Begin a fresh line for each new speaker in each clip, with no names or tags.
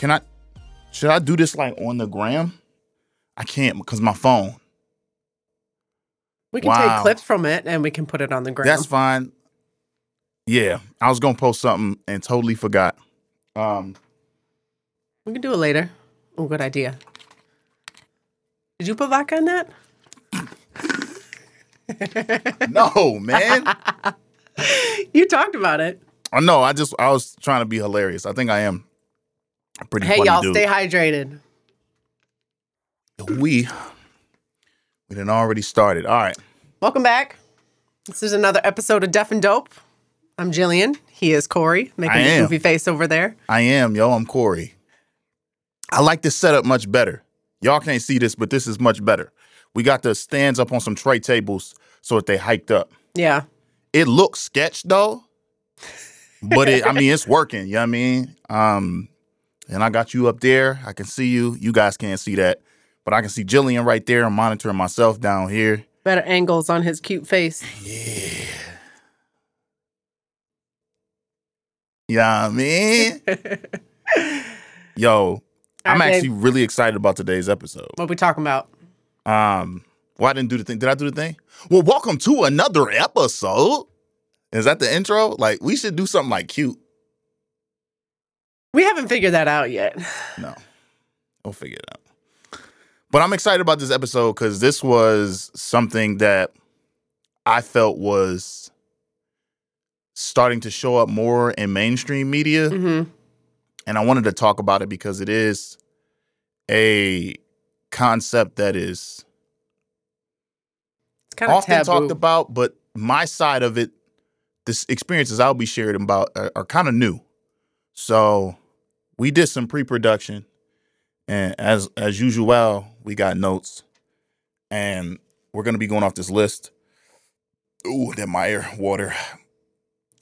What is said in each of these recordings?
Can I? Should I do this like on the gram? I can't because my phone.
We can
Wow.
take clips from it and we can put it on the gram.
That's fine. Yeah, I was gonna post something and totally forgot. Um,
we can do it later. Oh, good idea. Did you put vodka in that?
no, man.
You talked about it.
I know. I just I was trying to be hilarious. I think I am. Pretty
Hey, y'all,
dude.
stay hydrated.
we we done already started. All right.
Welcome back. This is another episode of Deaf and Dope. I'm Jillian. He is Corey, making
a
goofy face over there.
I am, yo. I'm Corey. I like this setup much better. Y'all can't see this, but this is much better. We got the stands up on some tray tables so that they hiked up.
Yeah.
It looks sketch though, but it, I mean, it's working. You know what I mean? Um, and I got you up there. I can see you. You guys can't see that, but I can see Jillian right there. I'm monitoring myself down here.
Better angles on his cute face.
Yeah, you know I mean, yo, I'm actually really excited about today's episode.
What we talking about?
Um, well, I didn't do the thing. Did I do the thing? Well, welcome to another episode. Is that the intro? Like, we should do something like cute.
We haven't figured that out yet.
No, we'll figure it out. But I'm excited about this episode because this was something that I felt was starting to show up more in mainstream media.
hmm
And I wanted to talk about it because it is a concept that is
It's kind of
often
taboo.
talked about, but my side of it, this experiences I'll be sharing about are, are kind of new. So we did some pre-production, and as as usual, we got notes, and we're gonna be going off this list. Ooh, that Meyer water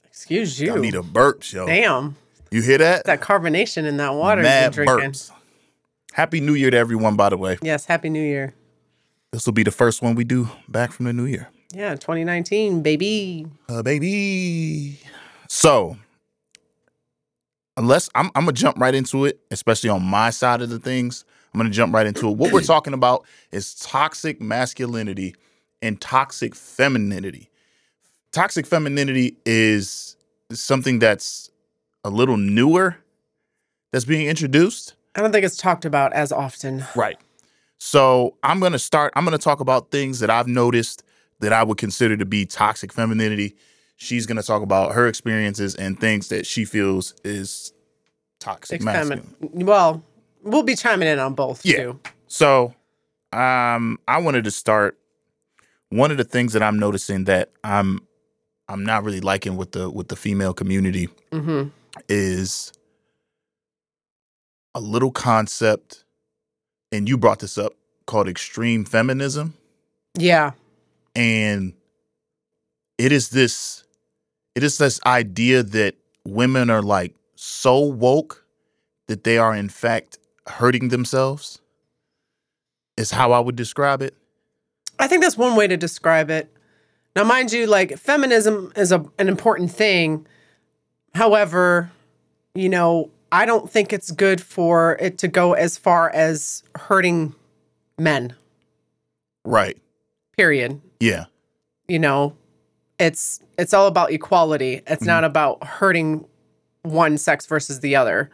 Excuse you.
I need a burp, yo.
Damn.
You hear that?
That carbonation in that water
Mad
you're drinking.
burps. Happy New Year to everyone, by the way.
Yes, Happy New Year.
This will be the first one we do back from the new year.
Yeah, 2019, baby.
uh, baby. So, unless I'm, I'm gonna jump right into it, especially on my side of the things. I'm gonna jump right into it. What we're talking about is toxic masculinity and toxic femininity. Toxic femininity is something that's a little newer that's being introduced.
I don't think it's talked about as often.
Right. So I'm to start. I'm to talk about things that I've noticed that I would consider to be toxic femininity. She's going to talk about her experiences and things that she feels is toxic
It's
masculine.
Well, we'll be chiming in on both
Yeah.
too.
So, um, I wanted to start. One of the things that I'm noticing that I'm I'm not really liking with the with the female community
hmm
is a little concept, and you brought this up called extreme feminism.
Yeah.
and it is this it is this idea that women are like so woke that they are in fact hurting themselves is how i would describe it
I think that's one way to describe it. Now, mind you, like feminism is a, an important thing. However, you know, I don't think it's good for it to go as far as hurting men,
right
period.
yeah
You know, it's it's all about equality. It's not about hurting one sex versus the other.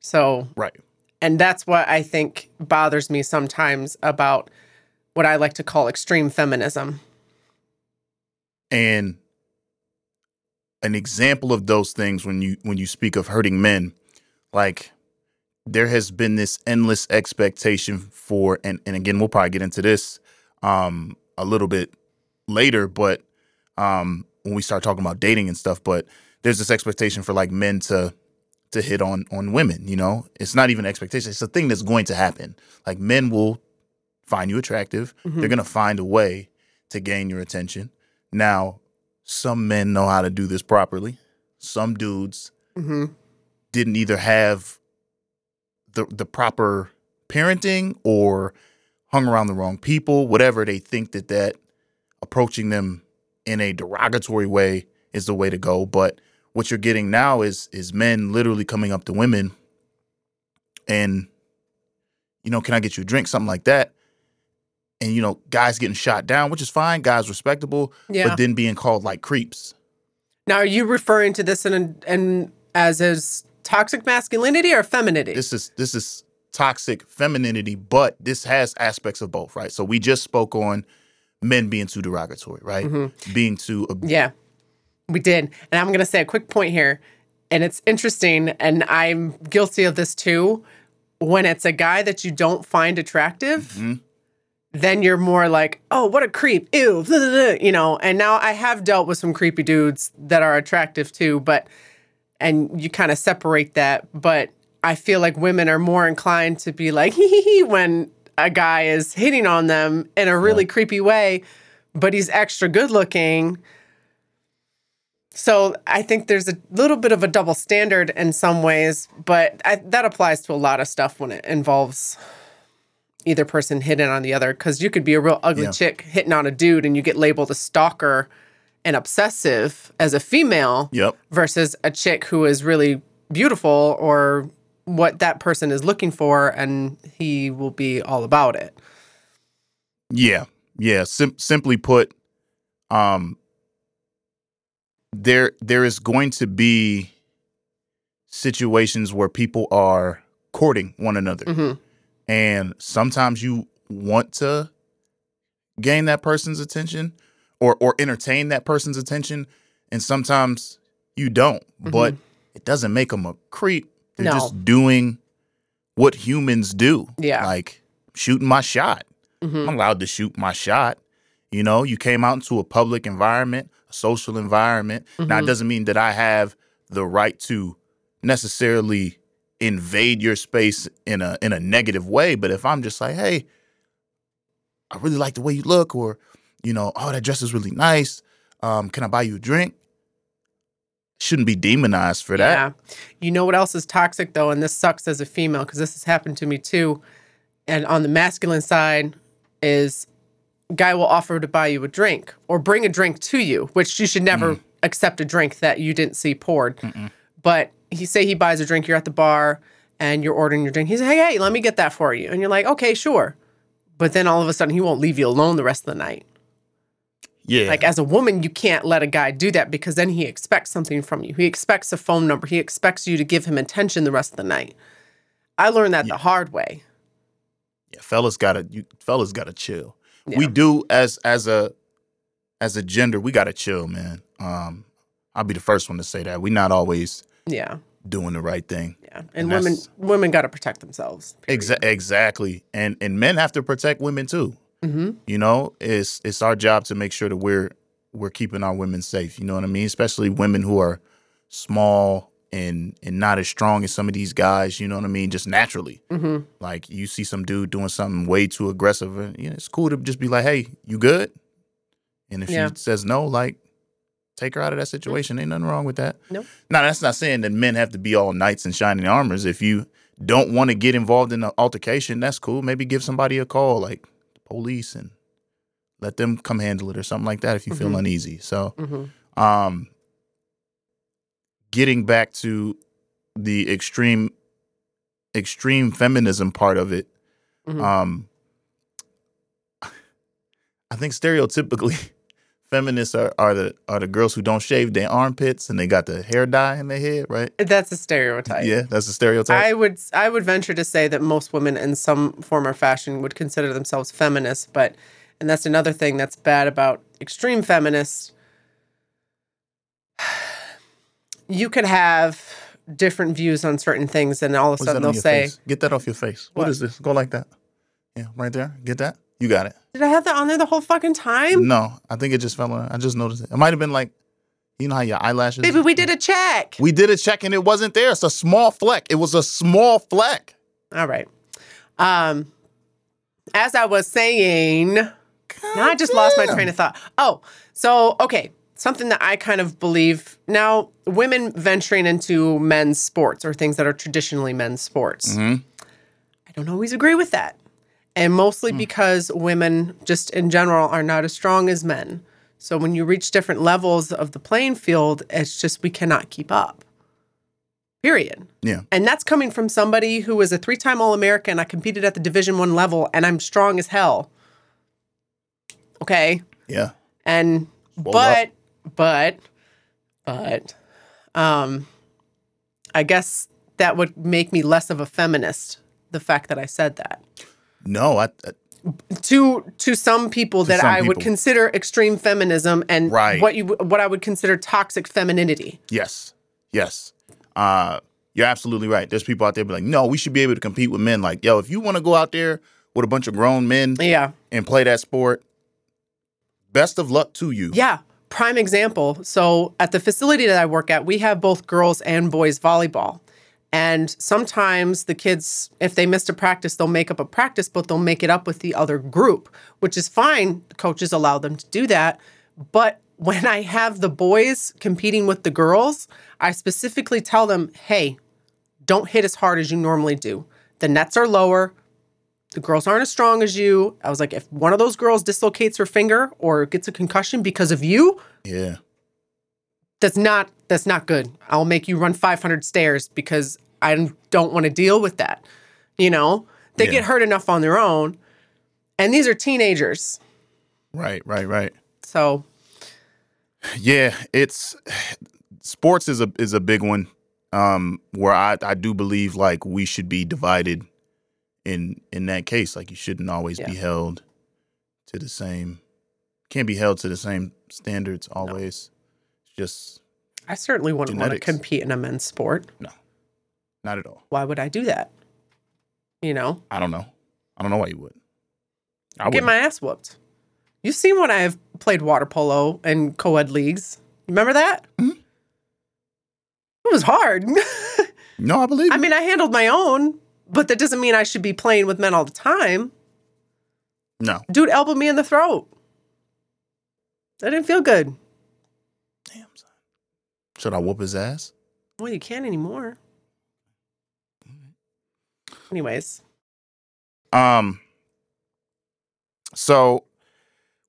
So,
right
and that's what I think bothers me sometimes about what I like to call extreme feminism.
and an example of those things when you when you speak of hurting men like there has been this endless expectation for and, and again we'll probably get into this um a little bit later but um when we start talking about dating and stuff but there's this expectation for like men to to hit on on women you know? It's not even an expectation it's a thing that's going to happen. Like men will find you attractive. They're going to find a way to gain your attention. Now some men know how to do this properly. Some dudes
mm-hmm.
didn't either have the the proper parenting or hung around the wrong people whatever they think that that approaching them in a derogatory way is the way to go but what you're getting now is is men literally coming up to women and you know, can I get you a drink, something like that. And you know, guys getting shot down, which is fine, guys respectable,
Yeah.
but then being called like creeps.
Now, are you referring to this in, in as as toxic masculinity or femininity?
This is this is toxic femininity, but this has aspects of both, right? So we just spoke on men being too derogatory, right?
Mm-hmm.
Being too ab-
Yeah, we did. And I'm going to say a quick point here. And it's interesting, and I'm guilty of this too. When it's a guy that you don't find attractive, then you're more like, oh, what a creep. Ew. blah, blah, blah," You know, and now I have dealt with some creepy dudes that are attractive too, but, and you kind of separate that. But I feel like women are more inclined to be like, hee hee hee, when a guy is hitting on them in a really creepy way, but he's extra good looking. So I think there's a little bit of a double standard in some ways, but I, that applies to a lot of stuff when it involves either person hitting on the other. Because you could be a real ugly
Yeah.
chick hitting on a dude, and you get labeled a stalker and obsessive as a female,
Yep.
versus a chick who is really beautiful or what that person is looking for, and he will be all about it.
Yeah, yeah. Sim- simply put, um, there there is going to be situations where people are courting one another,
Mhm.
and sometimes you want to gain that person's attention or or entertain that person's attention, and sometimes you don't. But it doesn't make them a creep. They're
No.
just doing what humans do.
Yeah.
like shooting my shot.
Mhm.
I'm allowed to shoot my shot. You know, you came out into a public environment, a social environment. Now, it
Mhm.
doesn't mean that I have the right to necessarily invade your space in a in a negative way. But if I'm just like, hey, I really like the way you look, or you know, oh, that dress is really nice. Um, can I buy you a drink? Shouldn't be demonized for that.
Yeah. You know what else is toxic though, and this sucks as a female because this has happened to me too. And on the masculine side, is guy will offer to buy you a drink or bring a drink to you, which you should never mm. accept a drink that you didn't see poured. But he say he buys a drink, you're at the bar and you're ordering your drink. He says, Hey, hey, let me get that for you. And you're like, okay, sure. But then all of a sudden he won't leave you alone the rest of the night.
Yeah,
Like as a woman, you can't let a guy do that because then he expects something from you. He expects a phone number. He expects you to give him attention the rest of the night. I learned that the hard way.
yeah, fellas gotta you fellas gotta chill. We do as as a as a gender, we gotta chill, man. Um, I'll be the first one to say that. We're not always
Yeah,
doing the right thing.
yeah. And,
And
women, women got to protect themselves.
Exa- exactly. And and men have to protect women too.
Mhm.
You know, it's it's our job to make sure that we're we're keeping our women safe. You know what I mean? Especially women who are small and and not as strong as some of these guys. You know what I mean? Just naturally,
Mhm.
like you see some dude doing something way too aggressive, and you know, it's cool to just be like, "Hey, you good?" And if
Yeah.
she says no, like take her out of that situation. Ain't nothing wrong with that.
Nope.
Now that's not saying that men have to be all knights and shining armors. If you don't want to get involved in an altercation, that's cool. Maybe give somebody a call, like police, and let them come handle it or something like that if you feel
Mhm.
uneasy. So,
Mhm.
um, getting back to the extreme, extreme feminism part of it,
Mhm.
um, I think stereotypically. Feminists are, are the are the girls who don't shave their armpits and they got the hair dye in their head, right?
That's a stereotype.
Yeah, that's a stereotype.
I would I would venture to say that most women in some form or fashion would consider themselves feminists, but and that's another thing that's bad about extreme feminists. You could have different views on certain things, and all of a sudden they'll say,
face? Get that off your face.
What?
what is this? Go like that. Yeah, right there. Get that. You got it.
"Did I have that on there the whole fucking time,
No, I think it just fell on. I just noticed it. It might have been like, you know how your eyelashes.
baby? We did a check."
We did a check and it wasn't there. It's a small fleck. It was a small fleck.
All right. Um, as I was saying, now I just lost my train of thought. Oh, so okay, something that I kind of believe now: women venturing into men's sports or things that are traditionally men's sports.
Mhm.
I don't always agree with that, and mostly because women, just in general, are not as strong as men. So when you reach different levels of the playing field, it's just we cannot keep up. Period.
Yeah.
And that's coming from somebody who was a three-time All-American. I competed at the Division 1 level and I'm strong as hell. Okay?
Yeah.
And but but but um I guess that would make me less of a feminist the fact that I said that.
No, I, I
To to some people that
some
I would consider extreme feminism and
Right.
what you what I would consider toxic femininity.
yes. Yes. Uh you're absolutely right. There's people out there be like, no, we should be able to compete with men. Like, yo, if you want to go out there with a bunch of grown men
Yeah.
and play that sport, best of luck to you.
Yeah. Prime example. So at the facility that I work at, we have both girls and boys volleyball. And sometimes the kids, if they missed a practice, they'll make up a practice, but they'll make it up with the other group, which is fine. Coaches allow them to do that. But when I have the boys competing with the girls, I specifically tell them, hey, don't hit as hard as you normally do. The nets are lower. The girls aren't as strong as you. I was like, if one of those girls dislocates her finger or gets a concussion because of you,
Yeah.
that's not that's not good. I'll make you run 500 stairs because I don't want to deal with that. You know, they
Yeah.
get hurt enough on their own, and these are teenagers.
Right, right, right.
So
Yeah, it's sports is a is a big one. Um, where I I do believe like we should be divided in in that case. Like you shouldn't always be held to the same can't be held to the same standards always. It's just
I certainly wouldn't want to compete in a men's sport.
No, not at all.
Why would I do that? You know,
I don't know. I don't know why you would. I
get my ass whooped. You've seen when I've played water polo and co-ed leagues. Remember that?
Mhm.
It was hard.
no, I believe.
I
you.
mean, I handled my own, but that doesn't mean I should be playing with men all the time.
no.
Dude elbowed me in the throat. That didn't feel good.
Should I whoop his ass?
Well, you can't anymore. Anyways,
Um so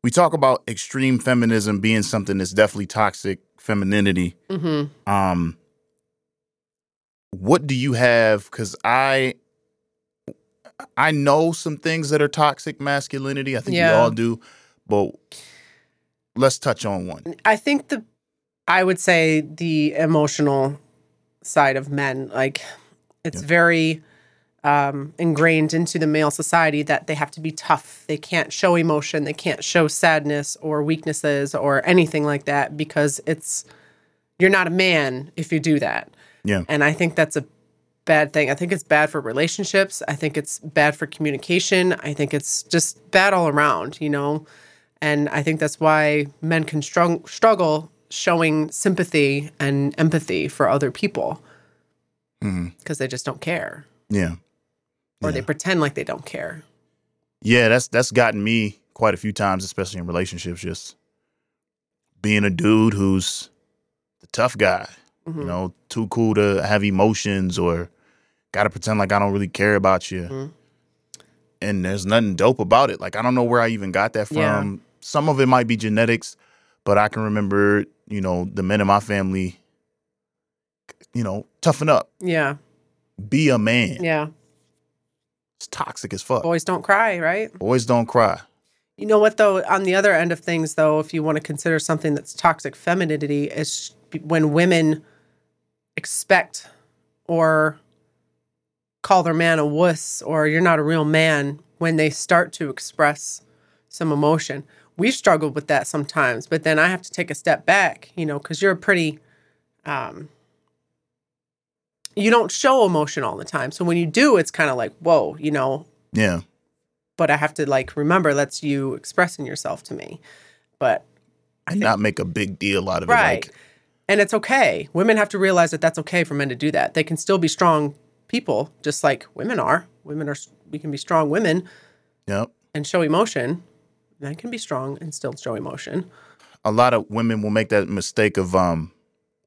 we talk about extreme feminism being something that's definitely toxic femininity.
hmm
Um what do you have cuz I I know some things that are toxic masculinity. I think we all do. But let's touch on one.
I think the, I would say the emotional side of men, like it's very um, ingrained into the male society that they have to be tough. They can't show emotion. They can't show sadness or weaknesses or anything like that because it's, you're not a man if you do that.
Yeah.
And I think that's a bad thing. I think it's bad for relationships. I think it's bad for communication. I think it's just bad all around, you know? And I think that's why men can strung- struggle showing sympathy and empathy for other people because they just don't care
Yeah.
or
Yeah.
they pretend like they don't care.
Yeah, that's that's gotten me quite a few times, especially in relationships. Just being a dude who's the tough guy,
Mhm.
you know, too cool to have emotions or got to pretend like I don't really care about you.
Mhm.
And there's nothing dope about it. Like I don't know where I even got that from.
Yeah.
Some of it might be genetics, but I can remember, you know, the men in my family, you know, toughen up,
Yeah.
be a man.
Yeah.
It's toxic as fuck.
Boys don't cry, right?
Boys don't cry.
You know what, though? On the other end of things, though, if you want to consider something that's toxic femininity, is when women expect or call their man a wuss or you're not a real man when they start to express some emotion. We've struggled with that sometimes, but then I have to take a step back, you know, because you're a pretty, um, you don't show emotion all the time. So when you do, it's kind of like, whoa, you know,
Yeah.
but I have to like remember that's you expressing yourself to me. But
And not make a big deal out of it.
right.
Like,
and it's okay. Women have to realize that that's okay for men to do that. They can still be strong people just like women are. Women are we can be strong women
yep.
and show emotion. Men can be strong and still show emotion.
a lot of women will make that mistake of um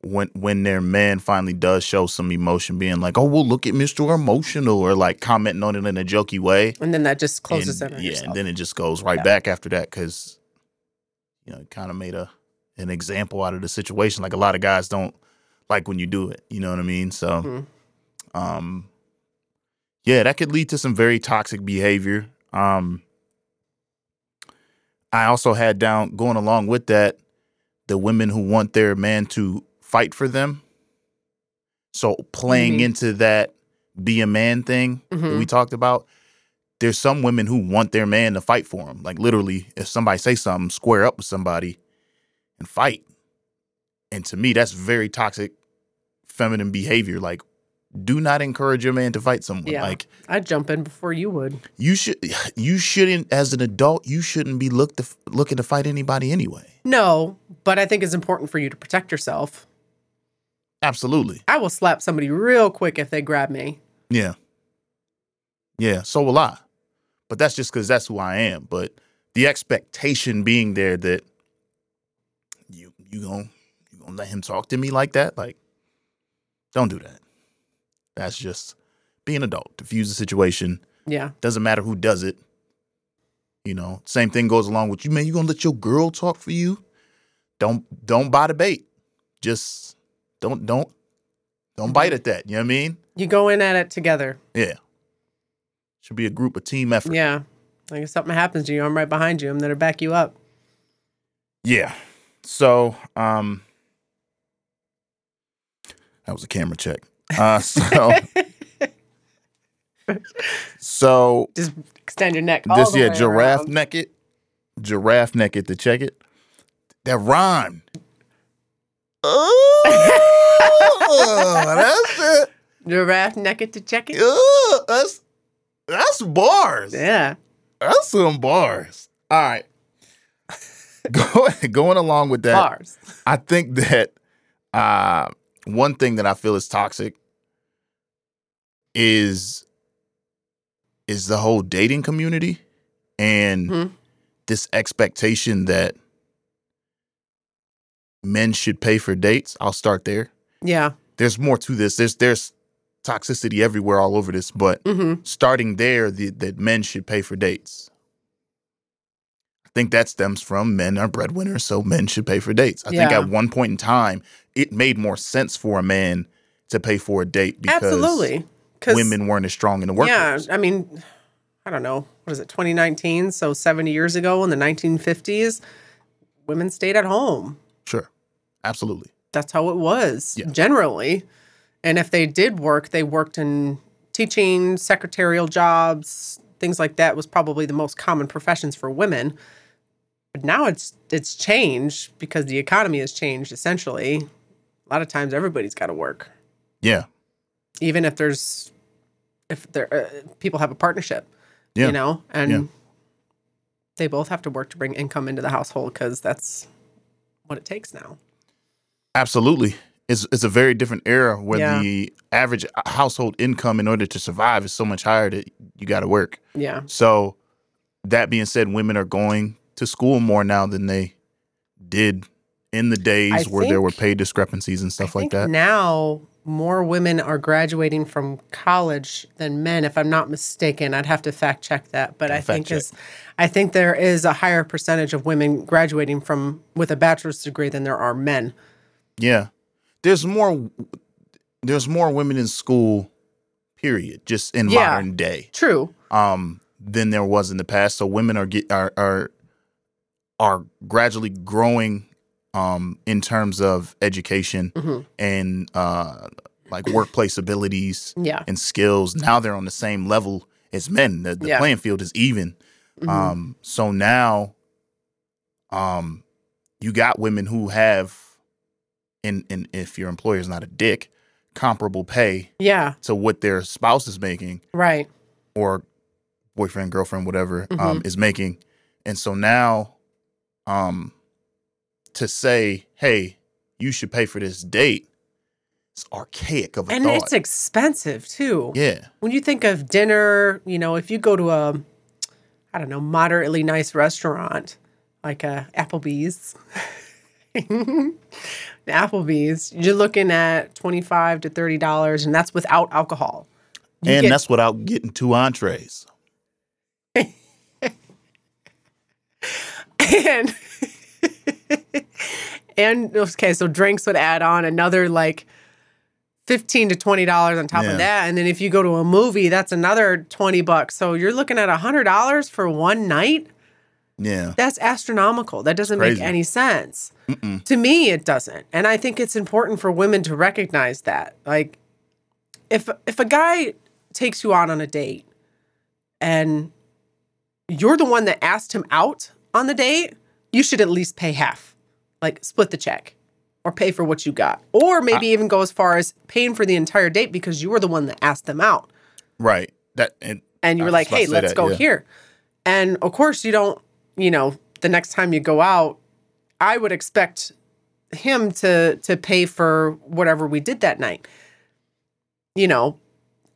when when their man finally does show some emotion being like oh well look at mr emotional or like commenting on it in a jokey way
And then that just closes
and, yeah
yourself.
and then it just goes right
Yeah.
back after that because you know it kind of made a an example out of the situation like a lot of guys don't like when you do it. You know what I mean? So,
Mhm.
um, yeah, that could lead to some very toxic behavior. Um, I also had down going along with that the women who want their man to fight for them. So playing
mean?
into that be a man thing that
Mhm.
we talked about. There's some women who want their man to fight for them. Like literally, if somebody say something, square up with somebody and fight. And to me, that's very toxic feminine behavior. Like, do not encourage your man to fight someone.
Yeah.
Like
I'd jump in before you would.
you should you shouldn't as an adult, you shouldn't be look to, looking to fight anybody anyway.
No, but I think it's important for you to protect yourself.
Absolutely.
I will slap somebody real quick if they grab me.
Yeah. Yeah, so will I. But that's just because that's who I am. But the expectation being there that you you gonna you gonna let him talk to me like that, like don't do that. That's just be an adult. Diffuse the situation.
Yeah.
Doesn't matter who does it. You know, same thing goes along with you, man. You gonna let your girl talk for you? Don't don't buy the bait. Just don't don't don't bite at that. You know what I mean?
You go in at it together.
Yeah. Should be a group, a team effort.
Yeah. Like if something happens to you, I'm right behind you. I'm gonna back you up.
Yeah. So, um, that was a camera check. Uh, so, so
Just extend your neck. All
this
the
yeah,
way
giraffe
around.
naked, giraffe naked to check it. That rhyme. Oh, that's it.
Giraffe naked to check it.
Ugh, that's that's bars.
Yeah.
That's some bars. All right. Go, going along with that,
Bars.
I think that uh, one thing that I feel is toxic is is the whole dating community and
Mhm.
this expectation that men should pay for dates. I'll start there.
Yeah.
There's more to this. There's there's toxicity everywhere all over this, but
Mm-hmm.
starting there the, that men should pay for dates. I think that stems from men are breadwinners, so men should pay for dates. I think at one point in time, it made more sense for a man to pay for a date because
Absolutely.
women weren't as strong in the
workplace.
Yeah.
I mean, I don't know. What is it? 2019. So 70 years ago in the 1950s, women stayed at home.
Sure, absolutely.
That's how it was
Yeah.
generally. And if they did work, they worked in teaching, secretarial jobs, things like that was probably the most common professions for women. But now it's it's changed because the economy has changed essentially. A lot of times everybody's got to work.
Yeah,
Even if there's if there uh, people have a partnership,
Yeah.
you know, and
Yeah.
they both have to work to bring income into the household cuz that's what it takes now.
absolutely. It's it's a very different era where
Yeah.
the average household income in order to survive is so much higher that you got to work.
Yeah.
So, that being said, women are going to school more now than they did in the days
I
where there were pay discrepancies and stuff
I
like
think
that.
Now more women are graduating from college than men, if I'm not mistaken. I'd have to fact check that, but I
fact
think is I think there is a higher percentage of women graduating from with a bachelor's degree than there are men.
yeah, there's more. There's more women in school, period. Just in
Yeah.
modern day,
True.
um, than there was in the past. So women are get are are are gradually growing, um, in terms of education
Mhm.
and uh, like workplace abilities.
Yeah.
and skills. Now they're on the same level as men. The, the
Yeah.
playing field is even.
Mhm.
Um, so now, um, you got women who have, and and if your employer is not a dick, comparable pay
yeah.
to what their spouse is making
Right.
or boyfriend, girlfriend, whatever um,
Mm-hmm.
is making, and so now, um, to say, hey, you should pay for this date, it's archaic of a
And
thought.
it's expensive too.
yeah,
When you think of dinner, you know, if you go to a I don't know, moderately nice restaurant like a Applebee's. Applebee's, you're looking at twenty-five to thirty dollars, and that's without alcohol. You
and
get-
that's without getting two entrees.
and and okay, so drinks would add on another like 15 to 20 dollars on top
Yeah.
of that. And then if you go to a movie that's another 20 bucks. So you're looking at $100 for one night?
Yeah.
that's astronomical. That doesn't make any sense. To me it doesn't. And i think it's important for women to recognize that. Like if if a guy takes you out on a date and you're the one that asked him out on the date you should at least pay half like split the check or pay for what you got or maybe even go as far as paying for the entire date because you were the one that asked them out
Right. That and
and you were like, "Hey, let's
that,
go
yeah.
here." And of course, you don't, you know, the next time you go out, I would expect him to to pay for whatever we did that night. You know,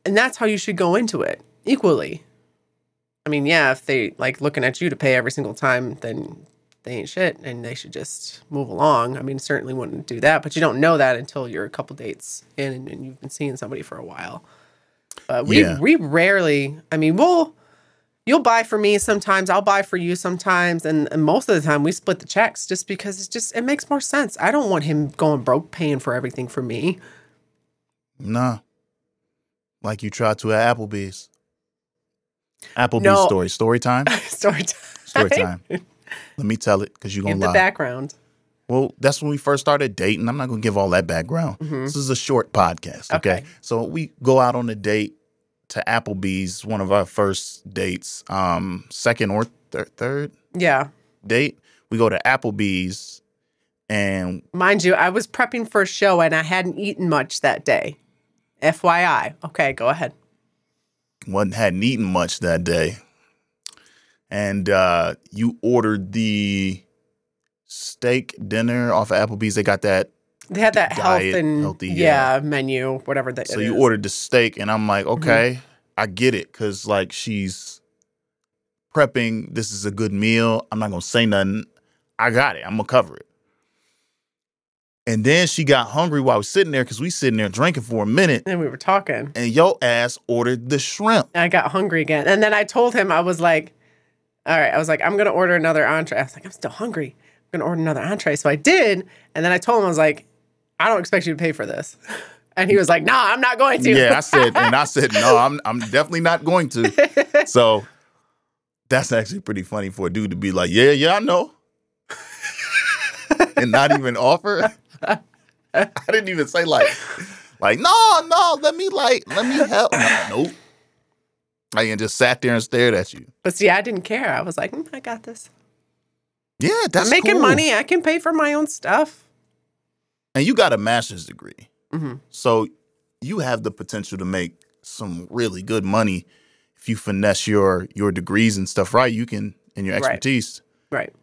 and that's how you should go into it equally. I mean, yeah, if they like looking at you to pay every single time, then they ain't shit and they should just move along. I mean, certainly wouldn't do that, but you don't know that until you're a couple dates in and, and you've been seeing somebody for a while. But we
Yeah.
we rarely, I mean, we'll you'll buy for me sometimes, I'll buy for you sometimes, and, and most of the time we split the checks just because it's just it makes more sense. I don't want him going broke paying for everything for me.
nah. Like you tried to at Applebee's. Applebee's
No.
story. Story time.
Story time.
Story time. Let me tell it because you're
Give
gonna
the
lie.
The background.
Well, that's when we first started dating. I'm not going to give all that background. This is a short podcast. Okay?
Mm-hmm. Okay.
So we go out on a date to Applebee's, one of our first dates, um, second or thir- third
Yeah.
date. We go to Applebee's and
Mind you, I was prepping for a show and I hadn't eaten much that day. FYI. Okay, go ahead.
Wasn't hadn't eaten much that day. And uh, you ordered the steak dinner off of Applebee's. They got that
They had that health and
healthy,
yeah.
yeah.
menu, whatever that.
So you
is.
ordered the steak, and I'm like,
Mm-hmm.
okay, I get it, cause like she's prepping. This is a good meal. I'm not gonna say nothing. I got it. I'm gonna cover it. And then she got hungry while we was sitting there, cause we sitting there drinking for a minute,
and we were talking.
and yo ass ordered the shrimp.
I got hungry again. And then I told him, I was like, all right, I was like, I'm going to order another entree. I was like, I'm still hungry. I'm going to order another entree. So I did. And then I told him, I was like, I don't expect you to pay for this. And he was like, nah, I'm not going to.
Yeah, I said, and I said, no, I'm I'm definitely not going to. So that's actually pretty funny for a dude to be like, yeah, yeah, I know, and not even offer. I didn't even say like, like, no, no, let me like, let me help. No, nope. I even just sat there and stared at you.
But see, I didn't care. I was like, "Mm, I got this.
Yeah, that's
I'm making
cool.
money. I can pay for my own stuff.
and you got a master's degree,
hmm
so you have the potential to make some really good money if you finesse your your degrees and stuff right. You can and your expertise.
Right.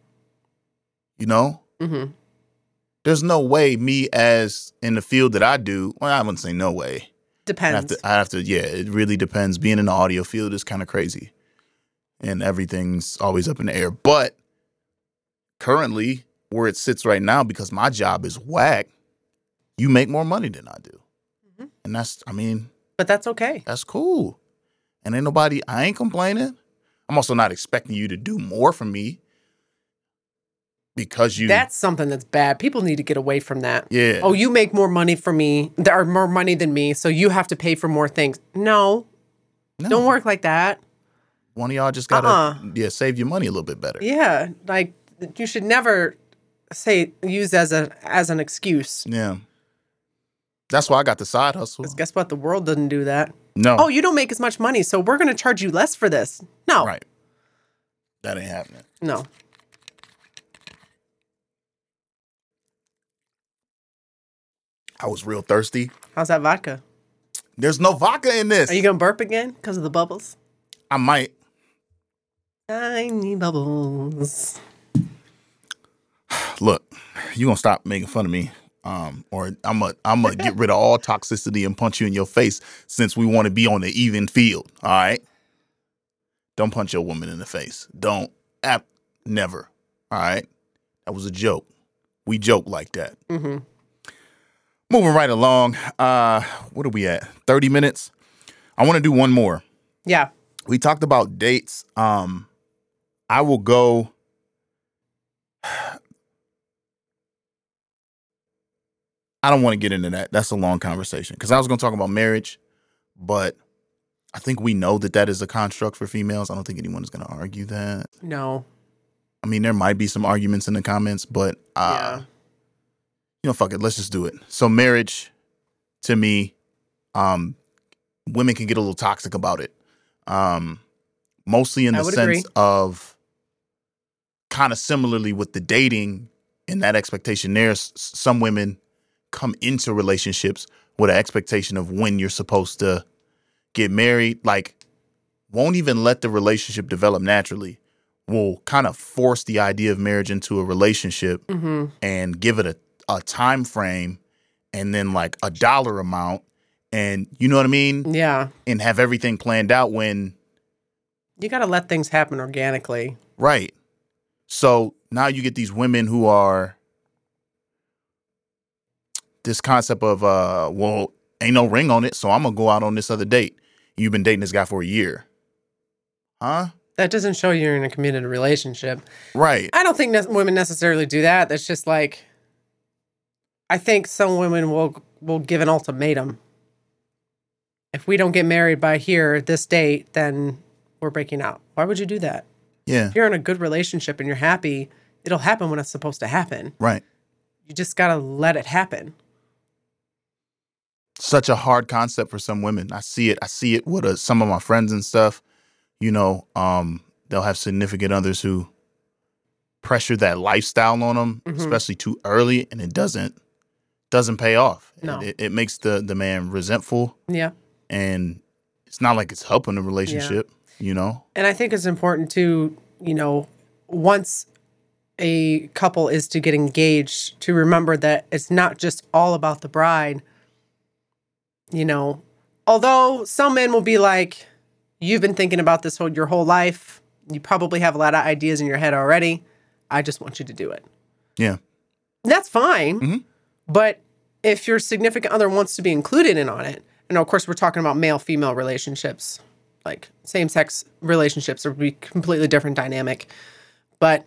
You know,
hmm
there's no way me as in the field that I do. Well, I wouldn't say no way. I have
Depends.
to. I have to. Yeah, it really depends. Being in the audio field is kind of crazy, and everything's always up in the air. But currently, where it sits right now, because my job is whack, you make more money than I do,
Mhm.
and that's. I mean,
but that's okay.
that's cool. And ain't nobody. I ain't complaining. I'm also not expecting you to do more for me because you.
That's something that's bad. People need to get away from that.
yeah.
Oh, you make more money for me. There are more money than me, so you have to pay for more things. No,
No.
don't work like that.
One of y'all just gotta
Uh-uh.
yeah save your money a little bit better.
Yeah, like you should never say use as a as an excuse.
Yeah. That's why I got the side hustle.
guess what? The world doesn't do that.
No.
Oh, you don't make as much money, so we're going to charge you less for this. No,
right. That ain't happening.
no.
I was real thirsty.
How's that vodka?
There's no vodka in this.
Are you going to burp again because of the bubbles?
I might.
Tiny bubbles.
Look, you gonna stop making fun of me. Um, or I'm gonna I'm gonna get rid of all toxicity and punch you in your face since we want to be on the even field. All right. Don't punch your woman in the face. Don't. App. Never. All right. That was a joke. We joke like that.
hmm
Moving right along. Uh, what are we at? 30 minutes. I want to do one more.
Yeah.
We talked about dates. Um, I will go. I don't want to get into that. That's a long conversation because I was going to talk about marriage, but I think we know that that is a construct for females. I don't think anyone is going to argue that.
No.
I mean, there might be some arguments in the comments, but uh,
yeah.
You know, fuck it, let's just do it. So marriage, to me, um, women can get a little toxic about it. Um, mostly in the sense
agree.
of kind of similarly with the dating and that expectation. There's some women come into relationships with an expectation of when you're supposed to get married, like won't even let the relationship develop naturally. Will kind of force the idea of marriage into a relationship
hmm
and give it a, a time frame and then like a dollar amount and you know what I mean?
Yeah.
And have everything planned out when
You got to let things happen organically.
right. So now you get these women who are this concept of uh well, ain't no ring on it, so I'm gonna go out on this other date. You've been dating this guy for a year. Huh?
That doesn't show you're in a committed relationship.
Right.
I don't think ne- women necessarily do that. That's just like, I think some women will will give an ultimatum. If we don't get married by here this date, then we're breaking up. Why would you do that?
Yeah.
If you're in a good relationship and you're happy, it'll happen when it's supposed to happen.
Right.
You just gotta let it happen.
such a hard concept for some women. I see it. I see it with uh, some of my friends and stuff. You know, um, they'll have significant others who pressure that lifestyle on them,
Mhm.
especially too early, and it doesn't doesn't pay off.
No.
It, it makes the the man resentful,
Yeah.
and it's not like it's helping the relationship. You know,
And I think it's important to, you know, once a couple is to get engaged, to remember that it's not just all about the bride. You know, although some men will be like, you've been thinking about this whole your whole life. You probably have a lot of ideas in your head already. I just want you to do it.
yeah,
That's fine.
Mhm.
But if your significant other wants to be included in on it, and of course we're talking about male female relationships, like same sex relationships would be completely different dynamic. But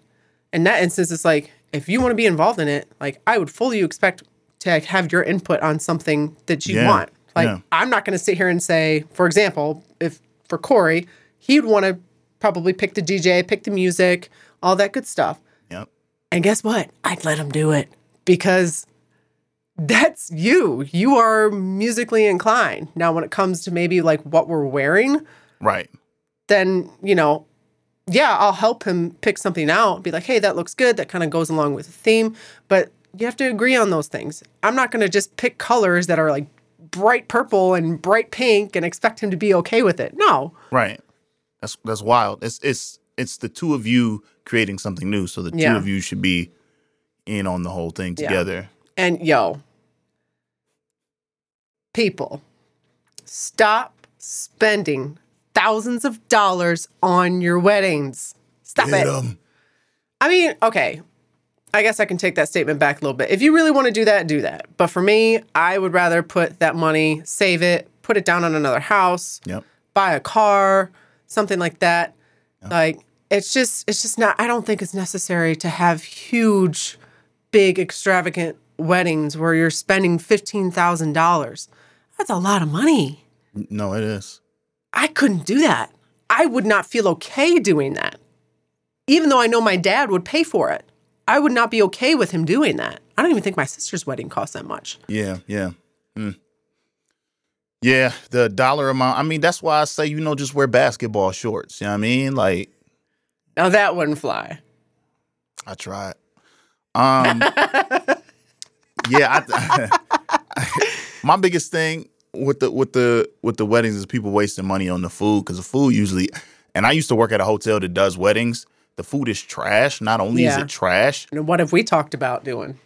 in that instance, it's like if you want to be involved in it, like I would fully expect to have your input on something that you
Yeah,
want. Like
yeah.
I'm not going to sit here and say, for example, if for Corey, he'd want to probably pick the DJ, pick the music, all that good stuff.
yep,
And guess what? I'd let him do it because that's you. You are musically inclined. Now, when it comes to maybe like what we're wearing,
right,
then, you know, yeah, I'll help him pick something out. Be like, hey, that looks good. That kind of goes along with the theme. But you have to agree on those things. I'm not going to just pick colors that are like bright purple and bright pink and expect him to be okay with it. No.
right. That's that's wild. It's it's it's the two of you creating something new. So the two of you should be in on the whole thing
Yeah.
together.
And yo, people, stop spending thousands of dollars on your weddings. Stop
Get
it.
'em.
I mean, okay. I guess I can take that statement back a little bit. If you really want to do that, do that. But for me, I would rather put that money, save it, put it down on another house,
Yep.
buy a car, something like that. Like it's just it's just not I don't think it's necessary to have huge big extravagant weddings where you're spending $15,000. That's a lot of money.
No, it is.
I couldn't do that. I would not feel okay doing that. Even though I know my dad would pay for it. I would not be okay with him doing that. I don't even think my sister's wedding cost that much.
Yeah, yeah. Hmm. Yeah, the dollar amount. I mean, that's why I say, you know, just wear basketball shorts. You know what I mean? Like,
Now that wouldn't fly.
I tried. Um, yeah, I, my biggest thing with the with the with the weddings is people wasting money on the food because the food usually. And I used to work at a hotel that does weddings. The food is trash. Not only is it trash,
And what have we talked about doing?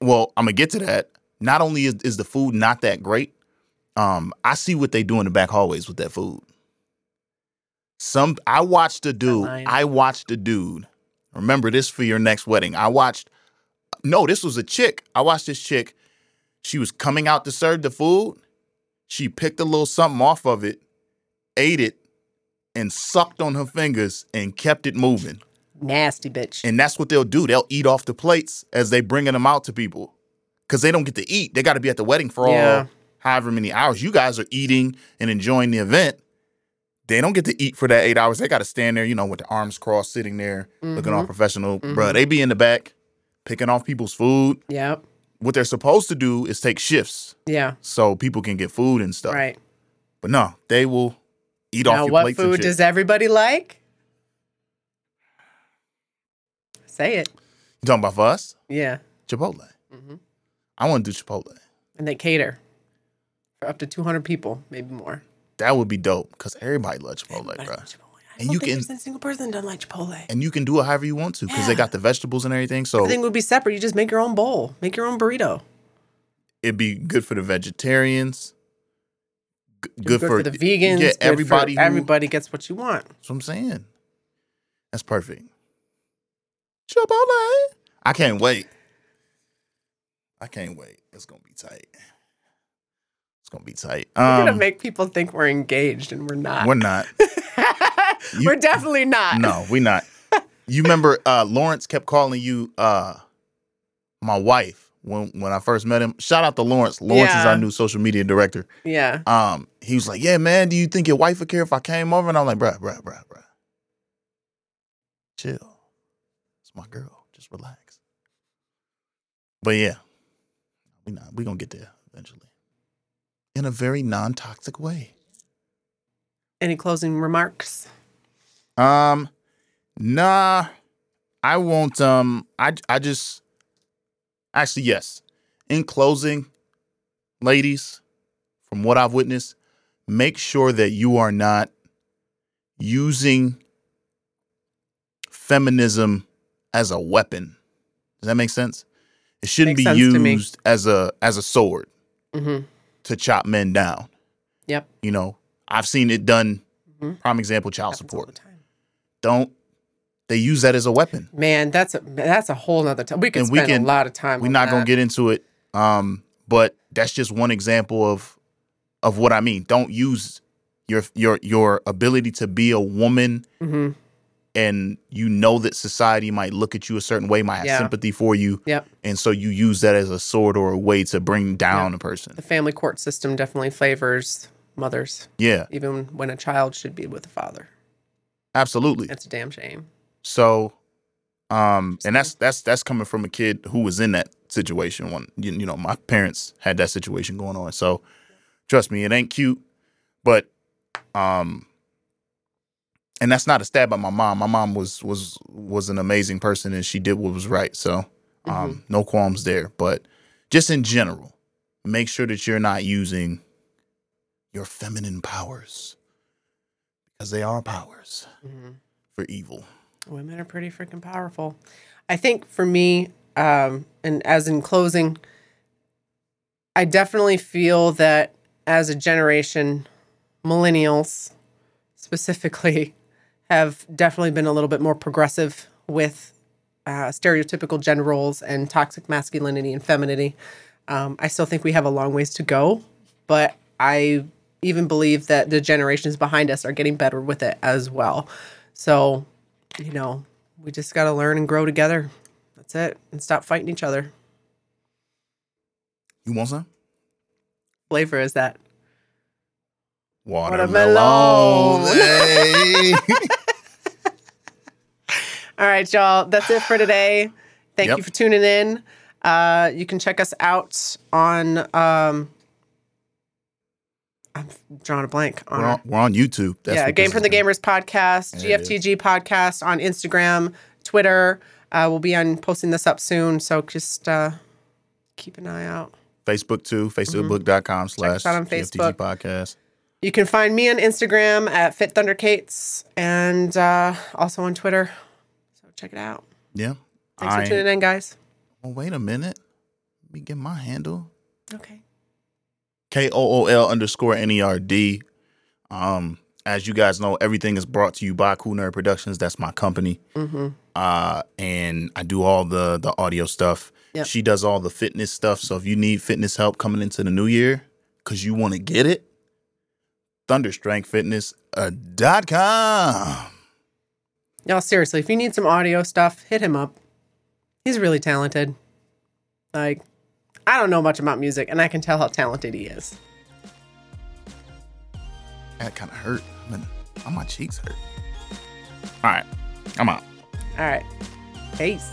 well, I'm gonna get to that. Not only is, is the food not that great, um, I see what they do in the back hallways with that food. Some I watched a dude. I watched a dude. Remember this for your next wedding. I watched. No, this was a chick. I watched this chick. She was coming out to serve the food. She picked a little something off of it, ate it, and sucked on her fingers and kept it moving.
Nasty bitch.
And that's what they'll do. They'll eat off the plates as they bringing them out to people. because they don't get to eat. They got to be at the wedding for all
Yeah.
however many hours. You guys are eating and enjoying the event. They don't get to eat for that eight hours. They got to stand there, you know, with the arms crossed, sitting there, looking all mm-hmm. professional. Bruh, mm-hmm. they be in the back picking off people's food.
Yep.
What they're supposed to do is take shifts
Yeah.
so people can get food and stuff.
Right.
But no, they will eat
Now,
off your
what
plates and
food does everybody like? Say it.
you talking about for us?
Yeah.
Chipotle.
Mhm.
I want to do Chipotle.
And they cater for up to 200 people, maybe more.
That would be dope because everybody loves Chipotle,
Everybody
bro.
Chipotle.
And you can-
a single person doesn't like Chipotle.
And you can do it however you want to because they got the vegetables and everything. So
Everything would be separate. You just make your own bowl, make your own burrito.
it'd be good for the vegetarians. g- Good,
Good,
for,
for, the vegans.
Yeah, everybody. who-
everybody gets what you want.
That's what I'm saying. That's perfect. Chipotle. I can't wait. I can't wait. It's gonna be tight. It's gonna be tight.
We're gonna
Um,
make people think we're engaged, and we're not.
we're not. you-
we're definitely not.
No, we not. You remember uh Lawrence kept calling you uh my wife when when I first met him. Shout out to Lawrence. Lawrence is our new social media director.
Yeah.
Um, he was like, "Yeah, man, do you think your wife would care if I came over?" And I'm like, "Bruh, bruh, bruh, bruh, chill. It's my girl. Just relax." But yeah, we not we gonna get there eventually, in a very non toxic way.
Any closing remarks?
Um, nah, I won't. Um, I I just actually yes. In closing, ladies, from what I've witnessed, make sure that you are not using feminism as a weapon. Does that make sense? It shouldn't
Makes
be
sense to me.
used as a as a sword
Mm-hmm.
to chop men down.
Yep.
You know, I've seen it done.
Mhm.
Prime example, child
Happens
support. Don't they use that as a weapon
Man, that's a that's a whole nother time. We can
And we can-
a lot of time.
we're not gonna get into it um but that's just one example of of what i mean don't use your your your ability to be a woman
Mhm.
and you know that society might look at you a certain way might have
Yeah.
sympathy for you
Yep.
and so you use that as a sword or a way to bring down a person
The family court system definitely favors mothers,
yeah
even when a child should be with a father.
Absolutely
That's a damn shame.
So, um, and that's that's that's coming from a kid who was in that situation when you, you know my parents had that situation going on. So, trust me, it ain't cute, but um, and that's not a stab at my mom. My mom was was was an amazing person and she did what was right. So, um, no qualms there. But just in general, make sure that you're not using your feminine powers because they are powers
Mhm.
for evil.
Women are pretty freaking powerful. I think for me, um, and as in closing, I definitely feel that as a generation, millennials specifically have definitely been a little bit more progressive with uh, stereotypical gender roles and toxic masculinity and femininity. Um, I still think we have a long ways to go, but I even believe that the generations behind us are getting better with it as well. So, you know, we just got to learn and grow together. That's it. And stop fighting each other.
You want some?
Flavor is that?
Watermelon.
Watermelon.
Hey.
All right, y'all. That's it for today. Thank
Yep.
you for tuning in. Uh, you can check us out on. Um, I'm drawing a blank on.
we're, on, we're on YouTube. That's
yeah, Game from the Gamers podcast, GFTG podcast on Instagram, Twitter. Uh, we'll be on posting this up soon, so just uh, keep an eye out.
Facebook too. Facebook.com slash
us out on
GFTG podcast.
You can find me on Instagram at Fit Thundercates and uh, also on Twitter. So check it out.
Yeah.
Thanks
I-
for tuning in, guys.
Well, wait a minute. Let me get my handle.
Okay.
K O O L underscore N E R D. Um, as you guys know, everything is brought to you by Cool Nerd Productions. That's my company.
Mm-hmm.
Uh, and I do all the the audio stuff.
Yep.
She does all the fitness stuff. So if you need fitness help coming into the new year, because you want to get it, thunderstrengthfitness.com.
Y'all, seriously, if you need some audio stuff, hit him up. He's really talented. Like, I don't know much about music, and I can tell how talented he is.
That kind of hurt. I mean, all my cheeks hurt. All right, I'm out.
All right. Peace.